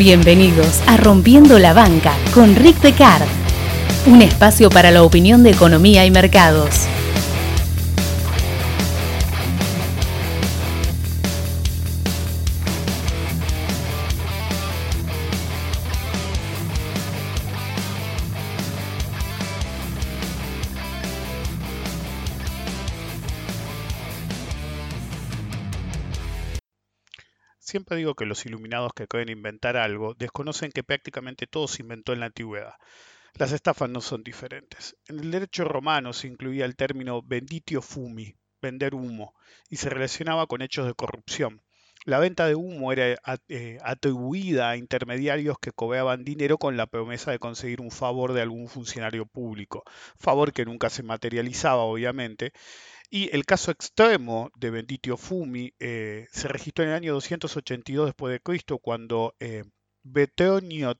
Bienvenidos a Rompiendo la Banca con Rick Decard, un espacio para la opinión de economía y mercados. Digo que los iluminados que pueden inventar algo desconocen que prácticamente todo se inventó en la antigüedad. Las estafas no son diferentes. En el derecho romano se incluía el término venditio fumi, vender humo, y se relacionaba con hechos de corrupción. La venta de humo era eh, atribuida a intermediarios que cobraban dinero con la promesa de conseguir un favor de algún funcionario público, favor que nunca se materializaba, obviamente, y el caso extremo de Benditio Fumi eh, se registró en el año 282 después de Cristo cuando eh,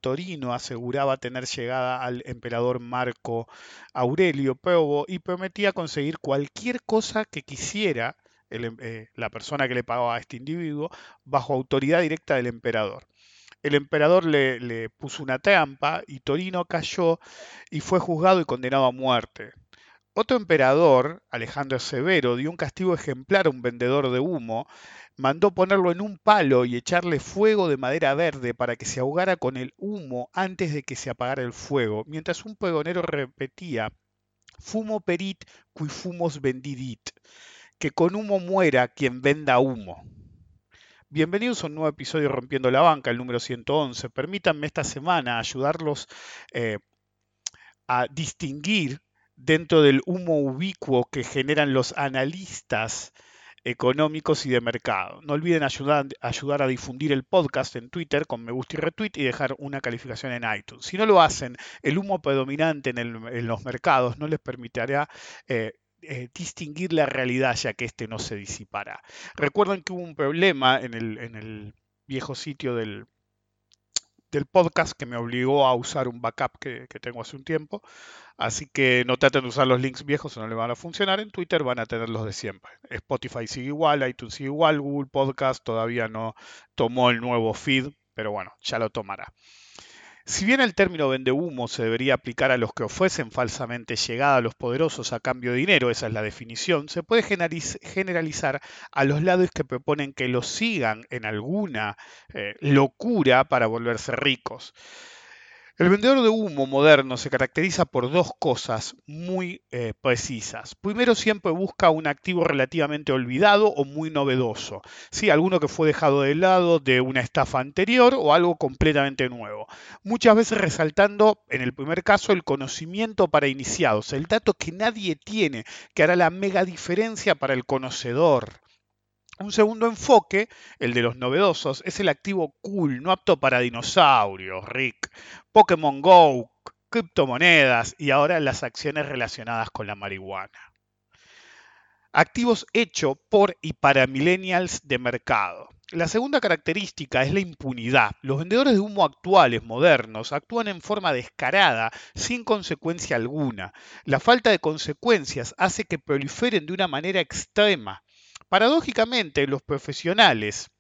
Torino aseguraba tener llegada al emperador Marco Aurelio Probo y prometía conseguir cualquier cosa que quisiera em, eh, la persona que le pagaba a este individuo bajo autoridad directa del emperador. El emperador le, puso una trampa y Torino cayó y fue juzgado y condenado a muerte. Otro emperador, Alejandro Severo, dio un castigo ejemplar a un vendedor de humo, mandó ponerlo en un palo y echarle fuego de madera verde para que se ahogara con el humo antes de que se apagara el fuego, mientras un pregonero repetía Fumo perit qui fumos vendidit, que con humo muera quien venda humo. Bienvenidos a un nuevo episodio Rompiendo la Banca, el número 111. Permítanme esta semana ayudarlos eh, a distinguir dentro del humo ubicuo que generan los analistas económicos y de mercado. No olviden ayudar, ayudar, a difundir el podcast en Twitter con me gusta y retweet y dejar una calificación en iTunes. Si no lo hacen, el humo predominante en, los mercados no les permitirá eh, eh, distinguir la realidad ya que este no se disipará. Recuerden que hubo un problema en el, en el viejo sitio del, del podcast que me obligó a usar un backup que, tengo hace un tiempo. Así que no traten de usar los links viejos o no le van a funcionar. En Twitter van a tener los de siempre. Spotify sigue igual, iTunes sigue igual, Google Podcast todavía no tomó el nuevo feed, pero bueno, ya lo tomará. Si bien el término vende humo se debería aplicar a los que ofrecen falsamente llegada a los poderosos a cambio de dinero, esa es la definición, se puede generalizar a los lados que proponen que los sigan en alguna eh, locura para volverse ricos. El vendedor de humo moderno se caracteriza por dos cosas muy eh, precisas. Primero, siempre busca un activo relativamente olvidado o muy novedoso. ¿sí? Alguno que fue dejado de lado de una estafa anterior o algo completamente nuevo. Muchas veces resaltando, en el primer caso, el conocimiento para iniciados, el dato que nadie tiene, que hará la mega diferencia para el conocedor. Un segundo enfoque, el de los novedosos, es el activo cool, no apto para dinosaurios, Rick, Pokémon Go, criptomonedas y ahora las acciones relacionadas con la marihuana. Activos hechos por y para millennials de mercado. La segunda característica es la impunidad. Los vendedores de humo actuales, modernos, actúan en forma descarada, sin consecuencia alguna. La falta de consecuencias hace que proliferen de una manera extrema. Paradójicamente, los profesionales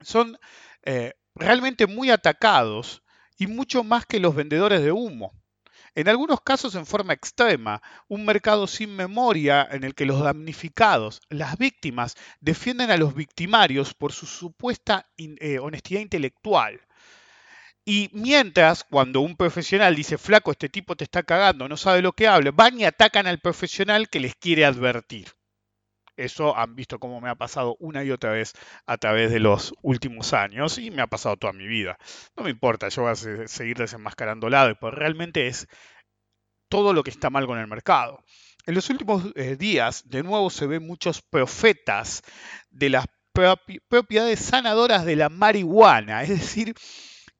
son eh, realmente muy atacados y mucho más que los vendedores de humo. En algunos casos en forma extrema, un mercado sin memoria en el que los damnificados, las víctimas, defienden a los victimarios por su supuesta eh, honestidad intelectual. Y mientras, cuando un profesional dice, flaco, este tipo te está cagando, no sabe lo que habla, van y atacan al profesional que les quiere advertir. Eso han visto cómo me ha pasado una y otra vez a través de los últimos años y me ha pasado toda mi vida. No me importa, yo voy a seguir desenmascarando lado, pero realmente es todo lo que está mal con el mercado. En los últimos eh, días, de nuevo, se ven muchos profetas de las propiedades sanadoras de la marihuana, es decir,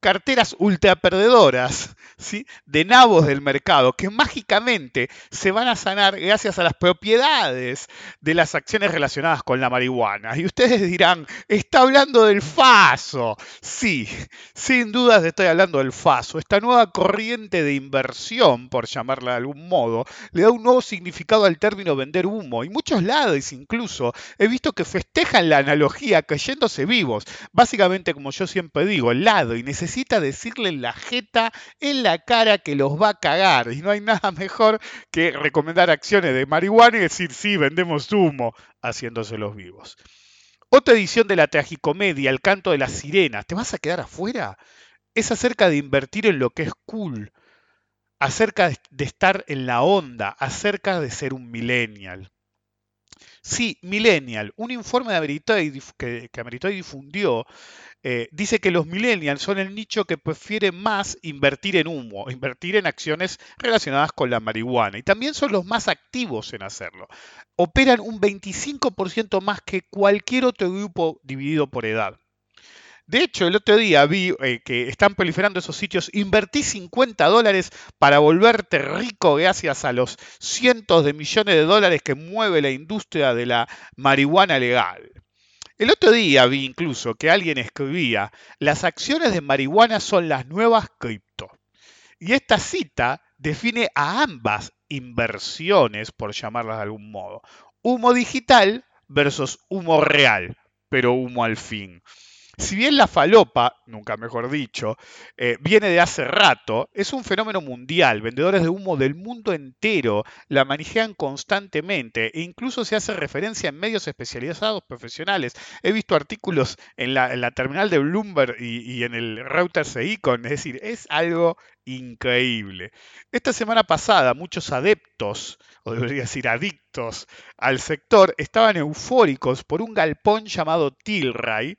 carteras ultra perdedoras ¿sí? de nabos del mercado que mágicamente se van a sanar gracias a las propiedades de las acciones relacionadas con la marihuana. Y ustedes dirán, está hablando del FASO. Sí, sin dudas estoy hablando del FASO. Esta nueva corriente de inversión, por llamarla de algún modo, le da un nuevo significado al término vender humo. Y muchos lados incluso he visto que festejan la analogía cayéndose vivos. Básicamente, como yo siempre digo, el lado y necesita decirle la jeta, en la cara que los va a cagar. Y no hay nada mejor que recomendar acciones de marihuana y decir, sí, vendemos humo, haciéndose los vivos. Otra edición de la tragicomedia, El canto de las sirenas. ¿Te vas a quedar afuera? Es acerca de invertir en lo que es cool, acerca de estar en la onda, acerca de ser un millennial. Sí, Millennial, un informe de Ameritoy que, que difundió, eh, dice que los millennials son el nicho que prefiere más invertir en humo, invertir en acciones relacionadas con la marihuana. Y también son los más activos en hacerlo. Operan un 25% más que cualquier otro grupo dividido por edad. De hecho, el otro día vi eh, que están proliferando esos sitios. Invertí 50 dólares para volverte rico gracias a los cientos de millones de dólares que mueve la industria de la marihuana legal. El otro día vi incluso que alguien escribía, las acciones de marihuana son las nuevas cripto. Y esta cita define a ambas inversiones, por llamarlas de algún modo. Humo digital versus humo real, pero humo al fin. Si bien la falopa, nunca mejor dicho, eh, viene de hace rato, es un fenómeno mundial. Vendedores de humo del mundo entero la manejan constantemente e incluso se hace referencia en medios especializados profesionales. He visto artículos en la, terminal de Bloomberg y, en el Reuters e Icon, es decir, es algo increíble. Esta semana pasada muchos adeptos, o debería decir adictos, al sector estaban eufóricos por un galpón llamado Tilray,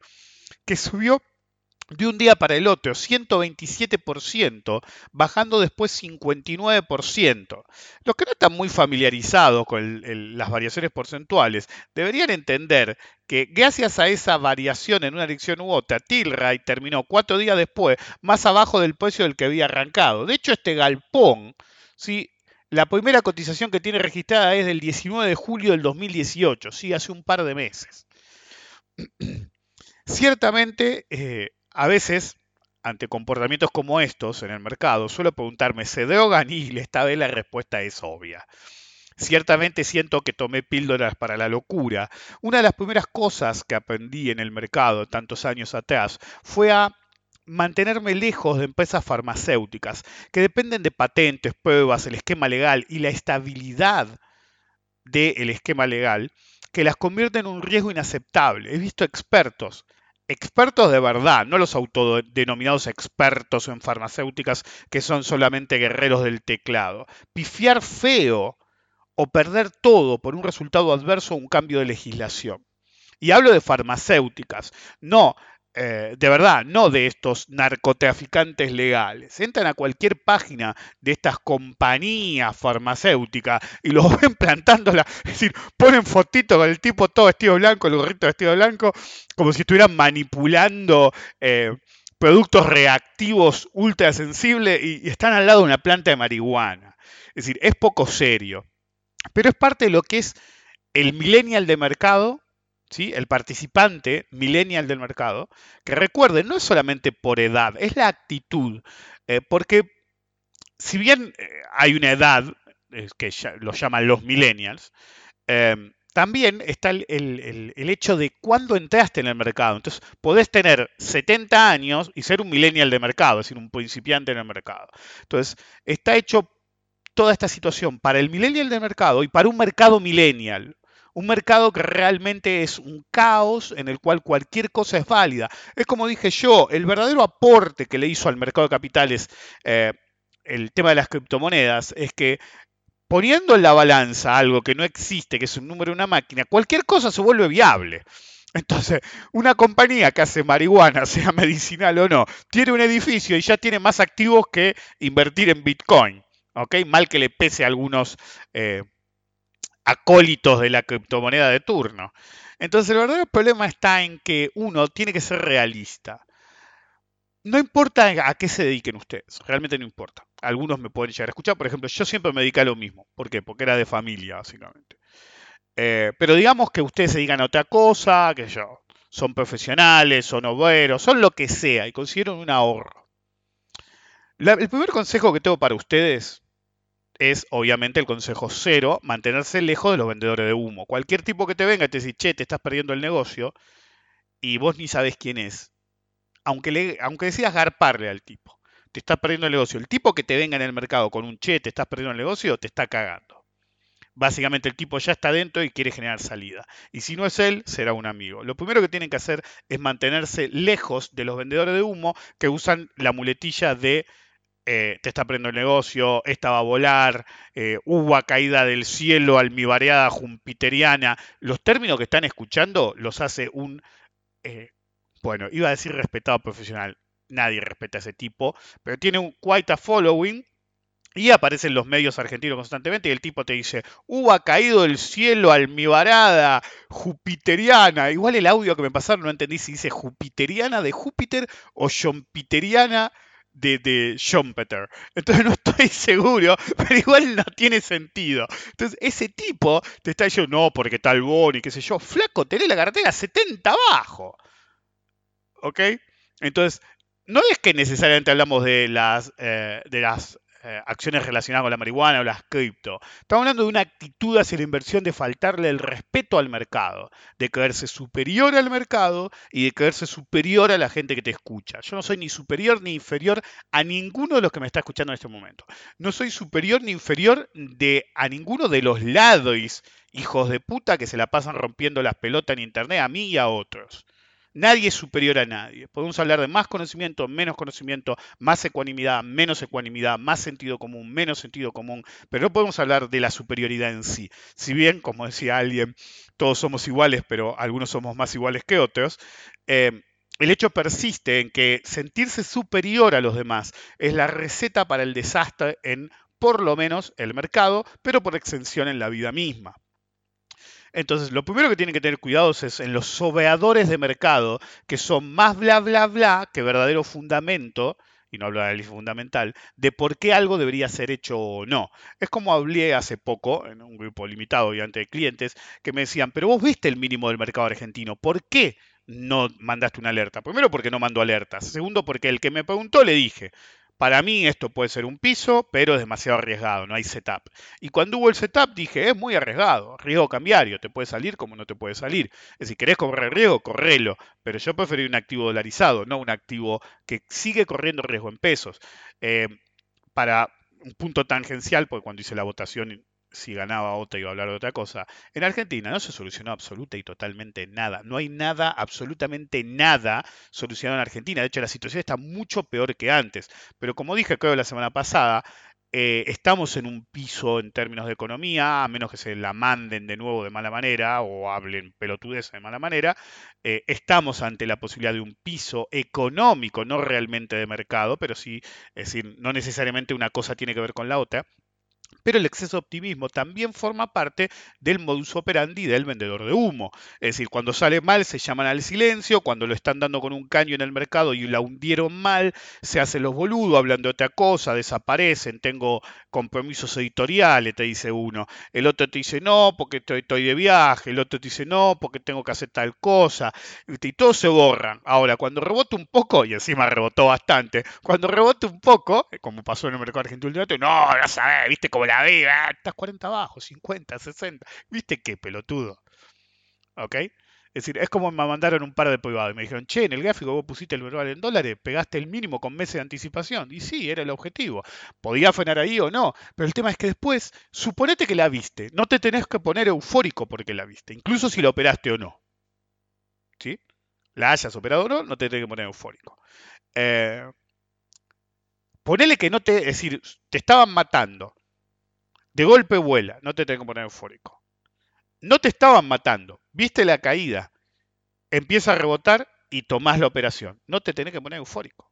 que subió de un día para el otro, 127%, bajando después 59%. Los que no están muy familiarizados con las variaciones porcentuales deberían entender que gracias a esa variación en una dirección u otra, Tilray terminó cuatro días después más abajo del precio del que había arrancado. De hecho, este galpón, ¿sí? la primera cotización que tiene registrada es del 19 de julio del 2018, ¿sí? hace un par de meses. Ciertamente, eh, a veces, ante comportamientos como estos en el mercado, suelo preguntarme, ¿se drogan? Y esta vez la respuesta es obvia. Ciertamente siento que tomé píldoras para la locura. Una de las primeras cosas que aprendí en el mercado tantos años atrás fue a mantenerme lejos de empresas farmacéuticas que dependen de patentes, pruebas, el esquema legal y la estabilidad del esquema legal que las convierte en un riesgo inaceptable. He visto expertos expertos de verdad, no los autodenominados expertos en farmacéuticas que son solamente guerreros del teclado. Pifiar feo o perder todo por un resultado adverso o un cambio de legislación. Y hablo de farmacéuticas, no eh, de verdad, no de estos narcotraficantes legales. Entran a cualquier página de estas compañías farmacéuticas y los ven plantándola, es decir, ponen fotito con el tipo todo vestido blanco, el gorrito vestido blanco, como si estuvieran manipulando eh, productos reactivos ultra sensibles y, y están al lado de una planta de marihuana. Es decir, es poco serio. Pero es parte de lo que es el millennial de mercado el participante millennial del mercado, que recuerde, no es solamente por edad, es la actitud, eh, porque si bien eh, hay una edad que lo llaman los millennials, em, también está el, el, hecho de cuándo entraste en el mercado. Entonces, podés tener 70 años y ser un millennial de mercado, es decir, un principiante en el mercado. Entonces, está hecho toda esta situación para el millennial de mercado y para un mercado millennial un mercado que realmente es un caos en el cual cualquier cosa es válida. Es como dije yo, el verdadero aporte que le hizo al mercado de capitales eh, el tema de las criptomonedas es que poniendo en la balanza algo que no existe, que es un número de una máquina, cualquier cosa se vuelve viable. Entonces, una compañía que hace marihuana, sea medicinal o no, tiene un edificio y ya tiene más activos que invertir en Bitcoin. Mal que le pese a algunos eh, acólitos de la criptomoneda de turno. Entonces el verdadero problema está en que uno tiene que ser realista. no importa a qué se dediquen ustedes, realmente no importa. Algunos me pueden llegar a escuchar, por ejemplo, yo siempre me dediqué a lo mismo. ¿Por qué? Porque era de familia, básicamente. Eh, pero digamos que ustedes se dedican a otra cosa, que yo, son profesionales, son obreros, son lo que sea, y consiguieron un ahorro. el primer consejo que tengo para ustedes es obviamente el consejo cero, mantenerse lejos de los vendedores de humo. Cualquier tipo que te venga y te dice, che, te estás perdiendo el negocio, y vos ni sabes quién es, aunque, aunque decidas garparle al tipo, te estás perdiendo el negocio. El tipo que te venga en el mercado con un che, te estás perdiendo el negocio, te está cagando. Básicamente el tipo ya está dentro y quiere generar salida. Y si no es él, será un amigo. Lo primero que tienen que hacer es mantenerse lejos de los vendedores de humo que usan la muletilla de eh, te está perdiendo el negocio, esta va a volar, eh, hubo caída del cielo, almibareada jupiteriana. Los términos que están escuchando los hace un eh, bueno, iba a decir respetado profesional, nadie respeta a ese tipo, pero tiene un quite a following y aparecen los medios argentinos constantemente y el tipo te dice, ha caído del cielo almibarada, jupiteriana. Igual el audio que me pasaron no entendí si dice jupiteriana de Júpiter o jompiteriana de, de Schumpeter. Entonces no estoy seguro, pero igual no tiene sentido. Entonces ese tipo te está diciendo, no, porque tal Boni, qué sé yo, flaco, tenés la cartera 70 abajo. ¿Ok? Entonces, no es que necesariamente hablamos de las, eh, de las eh, acciones relacionadas con la marihuana o las cripto. Estamos hablando de una actitud hacia la inversión de faltarle el respeto al mercado, de creerse superior al mercado y de creerse superior a la gente que te escucha. Yo no soy ni superior ni inferior a ninguno de los que me está escuchando en este momento. No soy superior ni inferior de a ninguno de los lados, hijos de puta que se la pasan rompiendo las pelotas en internet a mí y a otros. Nadie es superior a nadie. Podemos hablar de más conocimiento, menos conocimiento, más ecuanimidad, menos ecuanimidad, más sentido común, menos sentido común, pero no podemos hablar de la superioridad en sí. Si bien, como decía alguien, todos somos iguales, pero algunos somos más iguales que otros, eh, el hecho persiste en que sentirse superior a los demás es la receta para el desastre en, por lo menos, el mercado, pero por extensión en la vida misma. Entonces, lo primero que tienen que tener cuidados es en los sobeadores de mercado, que son más bla, bla, bla que verdadero fundamento, y no hablo de análisis fundamental, de por qué algo debería ser hecho o no. Es como hablé hace poco, en un grupo limitado y ante clientes, que me decían, pero vos viste el mínimo del mercado argentino, ¿por qué no mandaste una alerta? Primero porque no mandó alertas. Segundo porque el que me preguntó le dije, para mí esto puede ser un piso, pero es demasiado arriesgado, no hay setup. Y cuando hubo el setup dije, es muy arriesgado, riesgo cambiario, te puede salir como no te puede salir. Es decir, querés correr riesgo, correlo, pero yo preferí un activo dolarizado, no un activo que sigue corriendo riesgo en pesos. Eh, para un punto tangencial, porque cuando hice la votación si ganaba otra iba a hablar de otra cosa. En Argentina no se solucionó absoluta y totalmente nada. No hay nada, absolutamente nada solucionado en Argentina. De hecho, la situación está mucho peor que antes. Pero como dije creo la semana pasada, eh, estamos en un piso en términos de economía, a menos que se la manden de nuevo de mala manera o hablen pelotudez de mala manera, eh, estamos ante la posibilidad de un piso económico, no realmente de mercado, pero sí, es decir, no necesariamente una cosa tiene que ver con la otra. Pero el exceso de optimismo también forma parte del modus operandi del vendedor de humo. Es decir, cuando sale mal se llaman al silencio, cuando lo están dando con un caño en el mercado y la hundieron mal, se hacen los boludos, hablan de otra cosa, desaparecen, tengo compromisos editoriales, te dice uno. El otro te dice no, porque estoy, de viaje, el otro te dice no, porque tengo que hacer tal cosa. Y todos se borran. Ahora, cuando rebota un poco, y encima rebotó bastante, cuando rebota un poco, como pasó en el mercado argentino, no, ya sabes, viste cómo la vi, ah, estás 40 abajo, 50, 60. ¿Viste qué pelotudo? ¿Ok? Es decir, es como me mandaron un par de privados y me dijeron, che, en el gráfico vos pusiste el verbal en dólares, pegaste el mínimo con meses de anticipación. Y sí, era el objetivo. Podía frenar ahí o no, pero el tema es que después, suponete que la viste, no te tenés que poner eufórico porque la viste, incluso si la operaste o no. ¿Sí? La hayas operado o no, no te tenés que poner eufórico. Eh, ponele que no te, es decir, te estaban matando, de golpe vuela, no te tengo que poner eufórico. No te estaban matando, viste la caída, empieza a rebotar y tomás la operación. No te tenés que poner eufórico.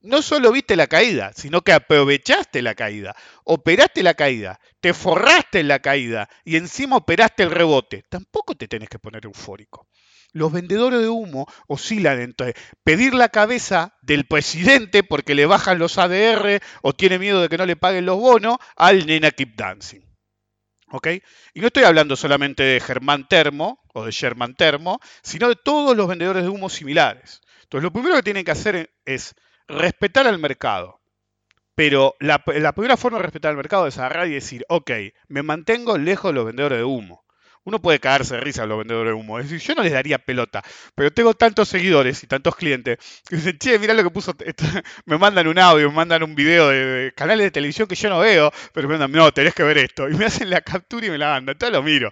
No solo viste la caída, sino que aprovechaste la caída, operaste la caída, te forraste en la caída y encima operaste el rebote. Tampoco te tenés que poner eufórico. Los vendedores de humo oscilan entre pedir la cabeza del presidente porque le bajan los ADR o tiene miedo de que no le paguen los bonos al Nena Keep Dancing. ¿Ok? Y no estoy hablando solamente de Germán Termo o de Sherman Termo, sino de todos los vendedores de humo similares. Entonces, lo primero que tienen que hacer es respetar al mercado. Pero la, la primera forma de respetar al mercado es agarrar y decir, ok, me mantengo lejos de los vendedores de humo. Uno puede cagarse de risa a los vendedores de humo. Es decir, yo no les daría pelota, pero tengo tantos seguidores y tantos clientes que dicen, che, mirá lo que puso. me mandan un audio, me mandan un video de, canales de televisión que yo no veo, pero me mandan, no, tenés que ver esto. Y me hacen la captura y me la mandan. Entonces lo miro.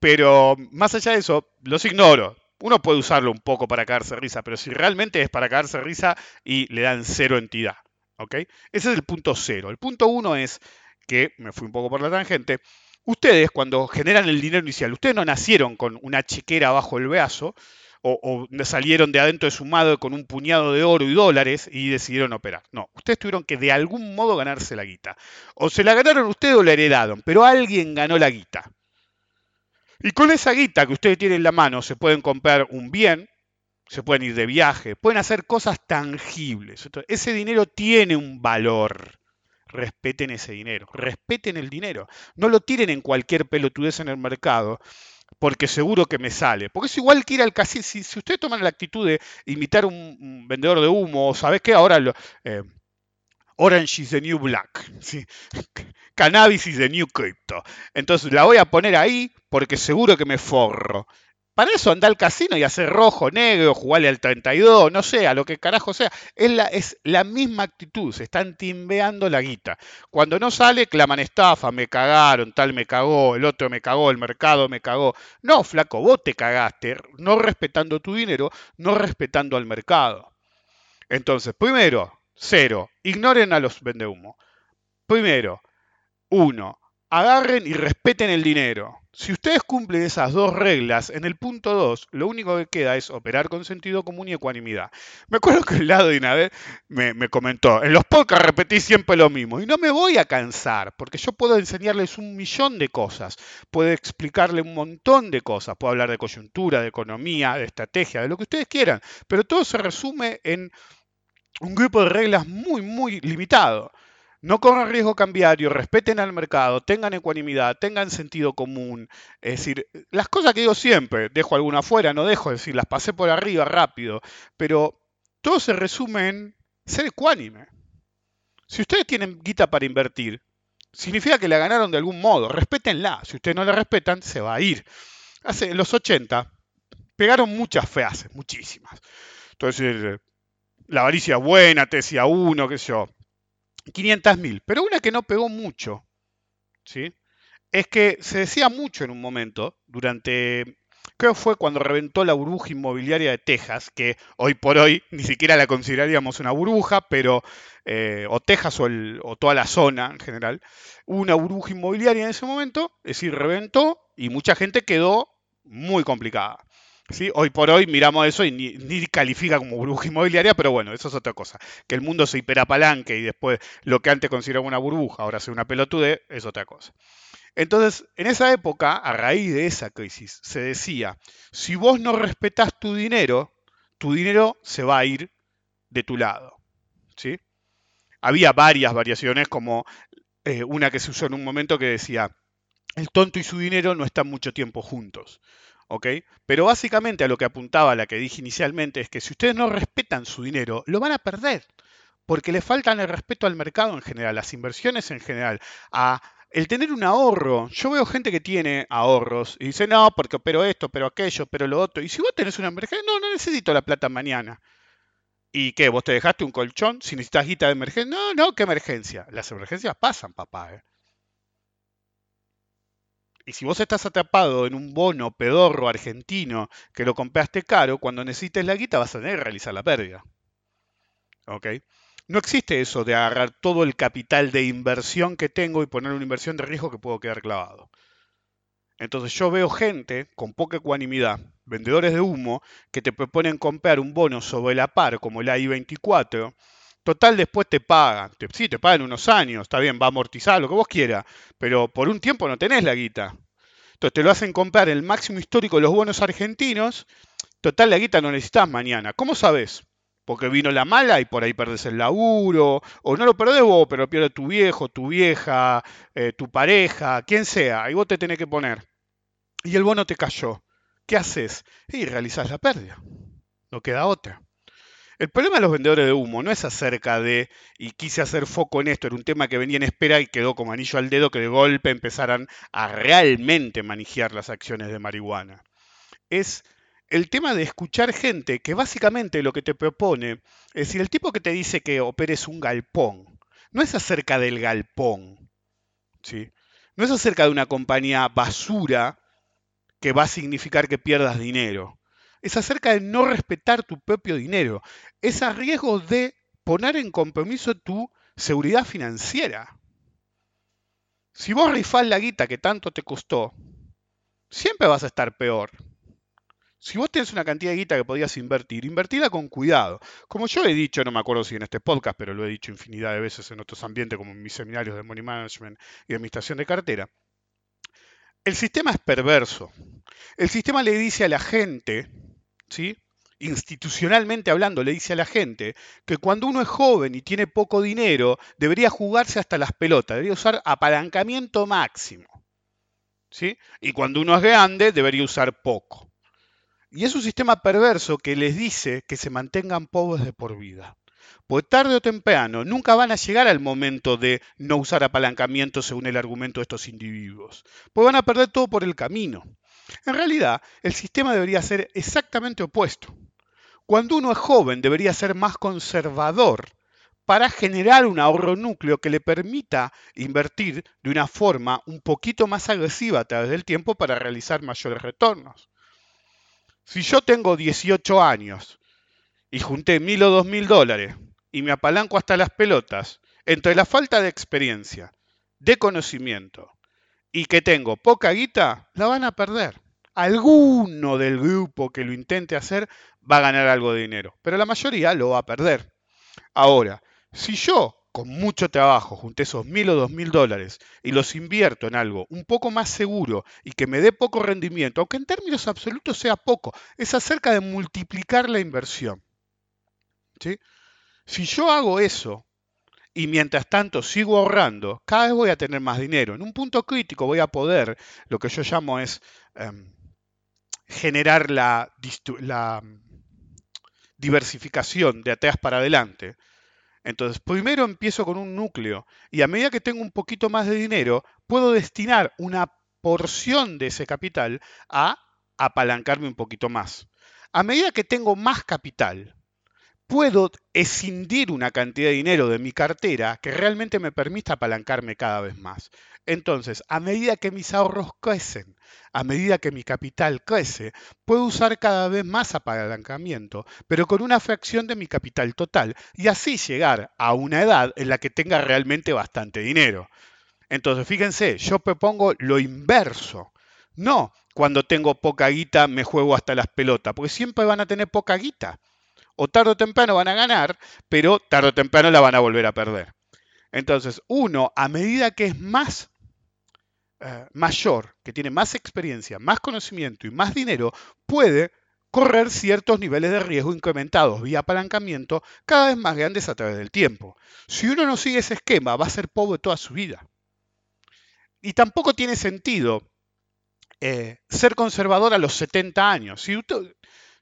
Pero más allá de eso, los ignoro. Uno puede usarlo un poco para cagarse de risa, pero si realmente es para cagarse de risa y le dan cero entidad. ¿Ok? Ese es el punto cero. El punto uno es que, me fui un poco por la tangente, Ustedes, cuando generan el dinero inicial, ustedes no nacieron con una chequera bajo el brazo o, salieron de adentro de su madre con un puñado de oro y dólares y decidieron operar. No, ustedes tuvieron que de algún modo ganarse la guita. O se la ganaron ustedes o la heredaron, pero alguien ganó la guita. Y con esa guita que ustedes tienen en la mano se pueden comprar un bien, se pueden ir de viaje, pueden hacer cosas tangibles. ese dinero tiene un valor respeten ese dinero, respeten el dinero. No lo tiren en cualquier pelotudez en el mercado, porque seguro que me sale. Porque es igual que ir al casino. Si, ustedes toman la actitud de imitar un, vendedor de humo, ¿sabes qué? Ahora lo, eh, Orange is the new black. Cannabis is the new crypto. Entonces la voy a poner ahí porque seguro que me forro. Para eso anda al casino y hacer rojo, negro, jugarle al 32, no sé, a lo que carajo sea. Es la, es la misma actitud, se están timbeando la guita. Cuando no sale, claman estafa, me cagaron, tal me cagó, el otro me cagó, el mercado me cagó. No, flaco, vos te cagaste, no respetando tu dinero, no respetando al mercado. Entonces, primero, cero, ignoren a los vendehumo. Primero, uno, agarren y respeten el dinero. Si ustedes cumplen esas dos reglas, en el punto 2, lo único que queda es operar con sentido común y ecuanimidad. Me acuerdo que el lado de una vez me, me comentó, en los podcasts repetí siempre lo mismo, y no me voy a cansar, porque yo puedo enseñarles un millón de cosas, puedo explicarle un montón de cosas, puedo hablar de coyuntura, de economía, de estrategia, de lo que ustedes quieran, pero todo se resume en un grupo de reglas muy, muy limitado. No corran riesgo cambiario, respeten al mercado, tengan ecuanimidad, tengan sentido común. Es decir, las cosas que digo siempre, dejo alguna afuera, no dejo, es decir, las pasé por arriba rápido, pero todo se resume en ser ecuánime. Si ustedes tienen guita para invertir, significa que la ganaron de algún modo, respétenla. Si ustedes no la respetan, se va a ir. Hace, en los 80 pegaron muchas frases, muchísimas. Entonces, la avaricia buena, te decía uno, qué sé yo 500.000. Pero una que no pegó mucho, ¿sí? Es que se decía mucho en un momento, durante, creo fue cuando reventó la burbuja inmobiliaria de Texas, que hoy por hoy ni siquiera la consideraríamos una burbuja, pero, eh, o Texas o, o toda la zona en general, una burbuja inmobiliaria en ese momento, es decir, reventó y mucha gente quedó muy complicada. Hoy por hoy miramos eso y ni, califica como burbuja inmobiliaria, pero bueno, eso es otra cosa. Que el mundo se hiperapalanque y después lo que antes consideraba una burbuja, ahora sea una pelotude, es otra cosa. Entonces, en esa época, a raíz de esa crisis, se decía, si vos no respetás tu dinero, tu dinero se va a ir de tu lado. ¿sí? Había varias variaciones, como eh, una que se usó en un momento que decía, el tonto y su dinero no están mucho tiempo juntos. Pero básicamente a lo que apuntaba la que dije inicialmente es que si ustedes no respetan su dinero, lo van a perder, porque le faltan el respeto al mercado en general, las inversiones en general, a el tener un ahorro. Yo veo gente que tiene ahorros y dice, no, porque pero esto, pero aquello, pero lo otro. Y si vos tenés una emergencia, no, no necesito la plata mañana. ¿Y qué? ¿Vos te dejaste un colchón? Si necesitas guita de emergencia. No, no, ¿qué emergencia? Las emergencias pasan, papá. ¿eh? Y si vos estás atrapado en un bono pedorro argentino que lo compraste caro, cuando necesites la guita vas a tener que realizar la pérdida. ¿Ok? No existe eso de agarrar todo el capital de inversión que tengo y poner una inversión de riesgo que puedo quedar clavado. Entonces yo veo gente con poca ecuanimidad, vendedores de humo, que te proponen comprar un bono sobre la par como el AI24. Total, después te pagan. sí, te pagan unos años, está bien, va a amortizar lo que vos quieras, pero por un tiempo no tenés la guita. Entonces te lo hacen comprar el máximo histórico de los bonos argentinos. Total, la guita no necesitas mañana. ¿Cómo sabes? Porque vino la mala y por ahí perdés el laburo, o no lo perdés vos, pero pierde tu viejo, tu vieja, eh, tu pareja, quien sea, y vos te tenés que poner. Y el bono te cayó. ¿Qué haces? Y realizás la pérdida. No queda otra. El problema de los vendedores de humo no es acerca de, y quise hacer foco en esto, era un tema que venía en espera y quedó como anillo al dedo que de golpe empezaran a realmente manejar las acciones de marihuana. Es el tema de escuchar gente que básicamente lo que te propone, es decir, el tipo que te dice que operes un galpón, no es acerca del galpón, ¿sí? no es acerca de una compañía basura que va a significar que pierdas dinero, es acerca de no respetar tu propio dinero, es a riesgo de poner en compromiso tu seguridad financiera. Si vos rifás la guita que tanto te costó, siempre vas a estar peor. Si vos tenés una cantidad de guita que podías invertir, invertila con cuidado. Como yo he dicho, no me acuerdo si en este podcast, pero lo he dicho infinidad de veces en otros ambientes, como en mis seminarios de Money Management y Administración de Cartera, el sistema es perverso. El sistema le dice a la gente, institucionalmente hablando, le dice a la gente que cuando uno es joven y tiene poco dinero, debería jugarse hasta las pelotas, debería usar apalancamiento máximo. ¿sí? Y cuando uno es grande, debería usar poco. Y es un sistema perverso que les dice que se mantengan pobres de por vida. Pues tarde o temprano nunca van a llegar al momento de no usar apalancamiento según el argumento de estos individuos. Pues van a perder todo por el camino. En realidad, el sistema debería ser exactamente opuesto. Cuando uno es joven debería ser más conservador para generar un ahorro núcleo que le permita invertir de una forma un poquito más agresiva a través del tiempo para realizar mayores retornos. Si yo tengo 18 años y junté mil o dos mil dólares y me apalanco hasta las pelotas, entre la falta de experiencia, de conocimiento y que tengo poca guita, la van a perder. Alguno del grupo que lo intente hacer va a ganar algo de dinero, pero la mayoría lo va a perder. Ahora, si yo con mucho trabajo junté esos mil o dos mil dólares y los invierto en algo un poco más seguro y que me dé poco rendimiento, aunque en términos absolutos sea poco, es acerca de multiplicar la inversión. ¿sí? Si yo hago eso y mientras tanto sigo ahorrando, cada vez voy a tener más dinero. En un punto crítico voy a poder, lo que yo llamo es em, generar la, la diversificación de atrás para adelante entonces, primero empiezo con un núcleo y a medida que tengo un poquito más de dinero, puedo destinar una porción de ese capital a apalancarme un poquito más. A medida que tengo más capital, puedo escindir una cantidad de dinero de mi cartera que realmente me permita apalancarme cada vez más. Entonces, a medida que mis ahorros crecen, a medida que mi capital crece, puedo usar cada vez más apalancamiento, pero con una fracción de mi capital total, y así llegar a una edad en la que tenga realmente bastante dinero. Entonces, fíjense, yo propongo lo inverso. No, cuando tengo poca guita me juego hasta las pelotas, porque siempre van a tener poca guita o tarde o temprano van a ganar, pero tarde o temprano la van a volver a perder. Entonces, uno, a medida que es más eh, mayor, que tiene más experiencia, más conocimiento y más dinero, puede correr ciertos niveles de riesgo incrementados vía apalancamiento cada vez más grandes a través del tiempo. Si uno no sigue ese esquema, va a ser pobre toda su vida. Y tampoco tiene sentido eh, ser conservador a los 70 años.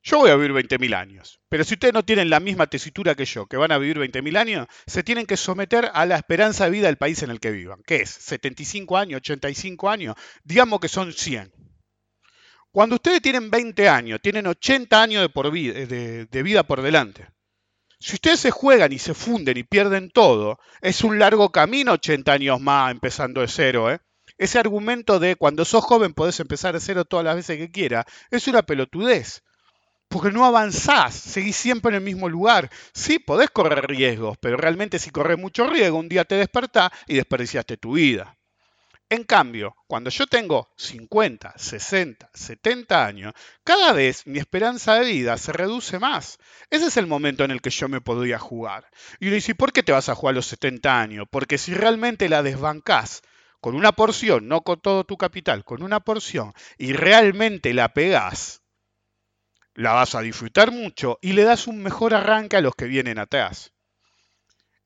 Yo voy a vivir 20.000 años, pero si ustedes no tienen la misma tesitura que yo, que van a vivir 20.000 años, se tienen que someter a la esperanza de vida del país en el que vivan, que es 75 años, 85 años, digamos que son 100. Cuando ustedes tienen 20 años, tienen 80 años de, por vida, de, de vida por delante. Si ustedes se juegan y se funden y pierden todo, es un largo camino 80 años más empezando de cero, ¿eh? Ese argumento de cuando sos joven podés empezar de cero todas las veces que quieras, es una pelotudez porque no avanzás, seguís siempre en el mismo lugar. Sí, podés correr riesgos, pero realmente si corres mucho riesgo, un día te despertás y desperdiciaste tu vida. En cambio, cuando yo tengo 50, 60, 70 años, cada vez mi esperanza de vida se reduce más. Ese es el momento en el que yo me podría jugar. Y uno dice, ¿por qué te vas a jugar a los 70 años? Porque si realmente la desbancás con una porción, no con todo tu capital, con una porción, y realmente la pegás, la vas a disfrutar mucho y le das un mejor arranque a los que vienen atrás.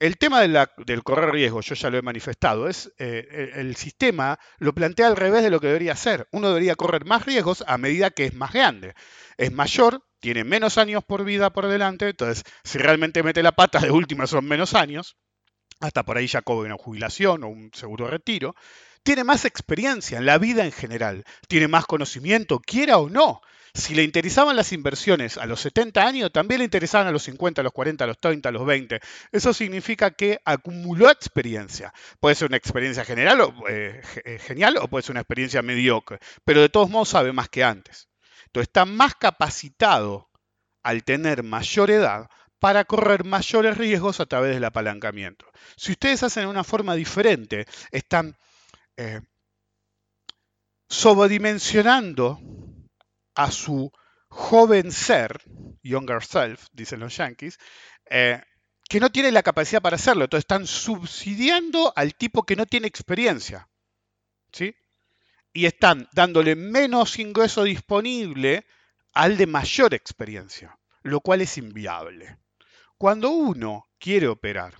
El tema del correr riesgo, yo ya lo he manifestado, es eh, el, sistema lo plantea al revés de lo que debería ser. Uno debería correr más riesgos a medida que es más grande. Es mayor, tiene menos años por vida por delante, entonces si realmente mete la pata, de última son menos años, hasta por ahí ya cobra una jubilación o un seguro de retiro. Tiene más experiencia en la vida en general, tiene más conocimiento, quiera o no. Si le interesaban las inversiones a los 70 años, también le interesaban a los 50, a los 40, a los 30, a los 20. Eso significa que acumuló experiencia. Puede ser una experiencia general o, eh, eh, genial o puede ser una experiencia mediocre, pero de todos modos sabe más que antes. Entonces está más capacitado al tener mayor edad para correr mayores riesgos a través del apalancamiento. Si ustedes hacen de una forma diferente, están eh, sobredimensionando a su joven ser, younger self, dicen los yankees, eh, que no tiene la capacidad para hacerlo. Entonces están subsidiando al tipo que no tiene experiencia. ¿sí? Y están dándole menos ingreso disponible al de mayor experiencia, lo cual es inviable. Cuando uno quiere operar,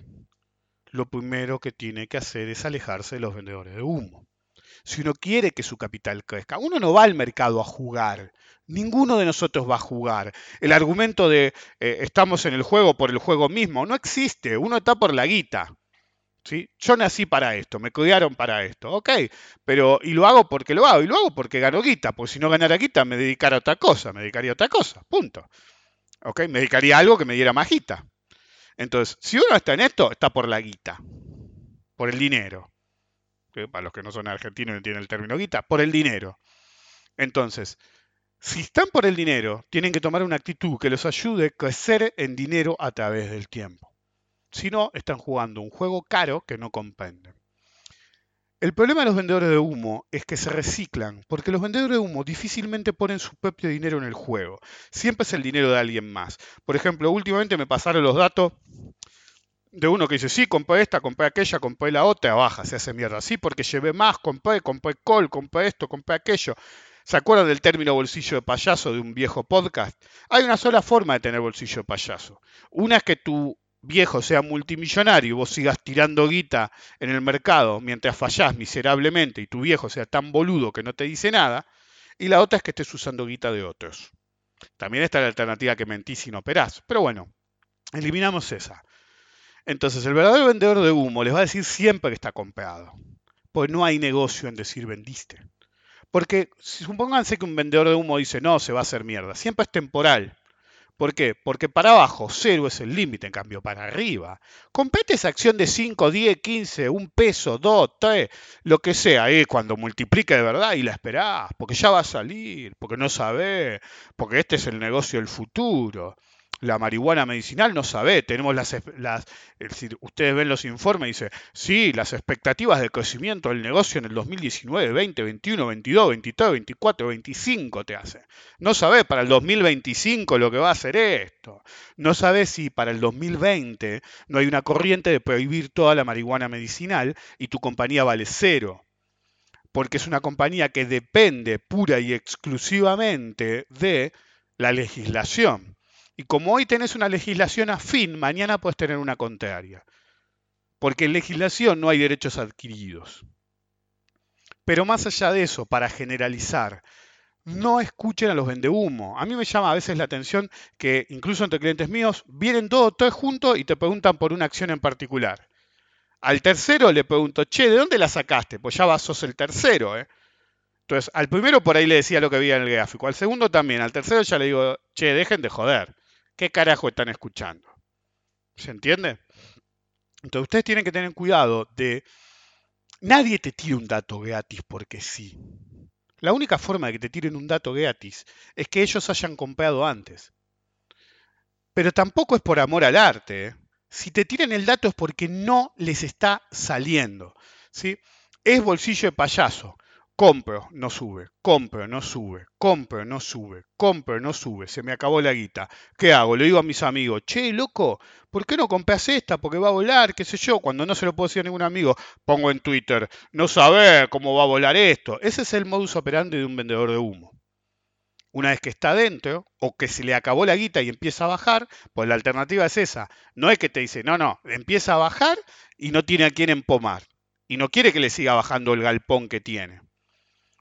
lo primero que tiene que hacer es alejarse de los vendedores de humo. Si uno quiere que su capital crezca, uno no va al mercado a jugar, Ninguno de nosotros va a jugar. El argumento de eh, estamos en el juego por el juego mismo no existe. Uno está por la guita. ¿sí? Yo nací para esto, me cuidaron para esto. Ok, pero y lo hago porque lo hago. Y lo hago porque gano guita. Porque si no ganara guita me dedicara a otra cosa. Me dedicaría a otra cosa. Punto. Ok, me dedicaría a algo que me diera más guita. Entonces, si uno está en esto, está por la guita. Por el dinero. Para los que no son argentinos tienen el término guita, por el dinero. Entonces, si están por el dinero, tienen que tomar una actitud que los ayude a crecer en dinero a través del tiempo. Si no, están jugando un juego caro que no comprenden. El problema de los vendedores de humo es que se reciclan, porque los vendedores de humo difícilmente ponen su propio dinero en el juego. Siempre es el dinero de alguien más. Por ejemplo, últimamente me pasaron los datos de uno que dice, sí, compré esta, compré aquella, compré la otra, baja, se hace mierda. Sí, porque llevé más, compré, compré col, compré esto, compré aquello. ¿Se acuerdan del término bolsillo de payaso de un viejo podcast? Hay una sola forma de tener bolsillo de payaso. Una es que tu viejo sea multimillonario y vos sigas tirando guita en el mercado mientras fallás miserablemente y tu viejo sea tan boludo que no te dice nada. Y la otra es que estés usando guita de otros. También está la alternativa que mentís y no operás. Pero bueno, eliminamos esa. Entonces, el verdadero vendedor de humo les va a decir siempre que está comprado. Pues no hay negocio en decir vendiste. Porque supónganse que un vendedor de humo dice, no, se va a hacer mierda. Siempre es temporal. ¿Por qué? Porque para abajo cero es el límite, en cambio para arriba. Compete esa acción de 5, 10, 15, un peso, 2, 3, lo que sea, eh, cuando multiplique de verdad y la esperás, porque ya va a salir, porque no sabés, porque este es el negocio del futuro la marihuana medicinal no sabe, tenemos las, las ustedes ven los informes y dice, sí, las expectativas de crecimiento del negocio en el 2019, 20, 21, 22, 23, 24, 25 te hace. No sabe para el 2025 lo que va a hacer esto. No sabe si para el 2020 no hay una corriente de prohibir toda la marihuana medicinal y tu compañía vale cero porque es una compañía que depende pura y exclusivamente de la legislación. Y como hoy tenés una legislación afín, mañana puedes tener una contraria. Porque en legislación no hay derechos adquiridos. Pero más allá de eso, para generalizar, no escuchen a los vendehumo. A mí me llama a veces la atención que incluso entre clientes míos vienen todos, juntos y te preguntan por una acción en particular. Al tercero le pregunto, che, ¿de dónde la sacaste? Pues ya vas, sos el tercero, ¿eh? Entonces, al primero por ahí le decía lo que veía en el gráfico, al segundo también, al tercero ya le digo, che, dejen de joder. ¿Qué carajo están escuchando? ¿Se entiende? Entonces ustedes tienen que tener cuidado de... Nadie te tira un dato gratis porque sí. La única forma de que te tiren un dato gratis es que ellos hayan comprado antes. Pero tampoco es por amor al arte. ¿eh? Si te tiran el dato es porque no les está saliendo. ¿sí? Es bolsillo de payaso. Compro, no sube, compro, no sube, compro, no sube, compro, no sube, se me acabó la guita. ¿Qué hago? Le digo a mis amigos, che, loco, ¿por qué no compras esta? Porque va a volar, qué sé yo. Cuando no se lo puedo decir a ningún amigo, pongo en Twitter, no sabe cómo va a volar esto. Ese es el modus operandi de un vendedor de humo. Una vez que está dentro, o que se le acabó la guita y empieza a bajar, pues la alternativa es esa. No es que te dice, no, no, empieza a bajar y no tiene a quién empomar. Y no quiere que le siga bajando el galpón que tiene.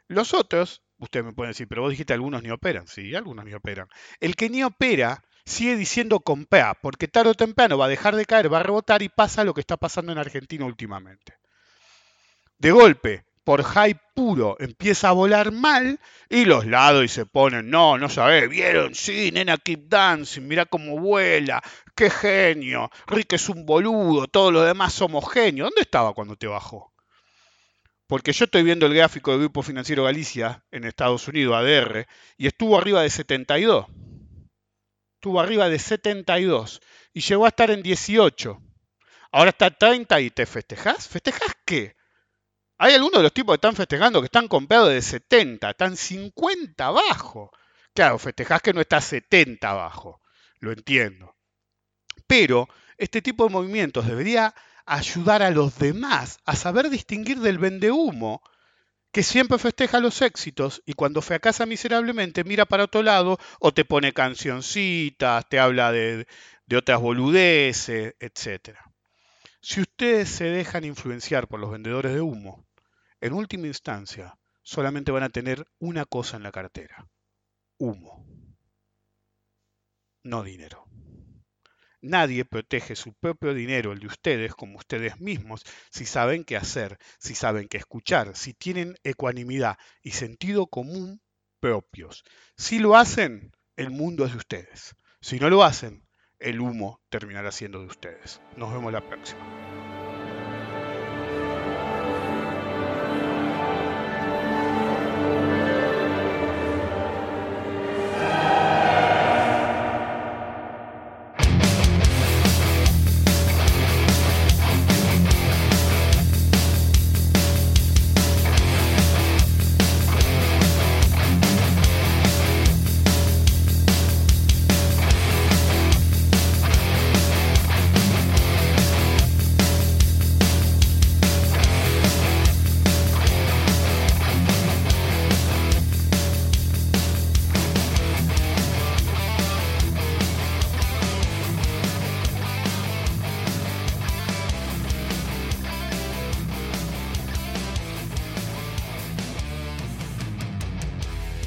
Los otros, ustedes me pueden decir, pero vos dijiste algunos ni operan. Sí, algunos ni operan. El que ni opera sigue diciendo compra, porque tarde o temprano va a dejar de caer, va a rebotar y pasa lo que está pasando en Argentina últimamente. De golpe, por hype puro, empieza a volar mal y los lados y se ponen, no, no sabés, vieron, sí, nena, keep dancing, mira cómo vuela, qué genio, Rick es un boludo, todos los demás somos genios. ¿Dónde estaba cuando te bajó? Porque yo estoy viendo el gráfico del Grupo Financiero Galicia en Estados Unidos, ADR, y estuvo arriba de 72. Estuvo arriba de 72 y llegó a estar en 18. Ahora está 30 y te festejas. ¿Festejas qué? Hay algunos de los tipos que están festejando que están comprados de 70, están 50 abajo. Claro, festejas que no está 70 abajo. Lo entiendo. Pero este tipo de movimientos debería ayudar a los demás a saber distinguir del vendehumo que siempre festeja los éxitos y cuando fracasa miserablemente mira para otro lado o te pone cancioncitas, te habla de, de otras boludeces, etc. Si ustedes se dejan influenciar por los vendedores de humo, en última instancia solamente van a tener una cosa en la cartera, humo, no dinero. Nadie protege su propio dinero, el de ustedes, como ustedes mismos, si saben qué hacer, si saben qué escuchar, si tienen ecuanimidad y sentido común propios. Si lo hacen, el mundo es de ustedes. Si no lo hacen, el humo terminará siendo de ustedes. Nos vemos la próxima.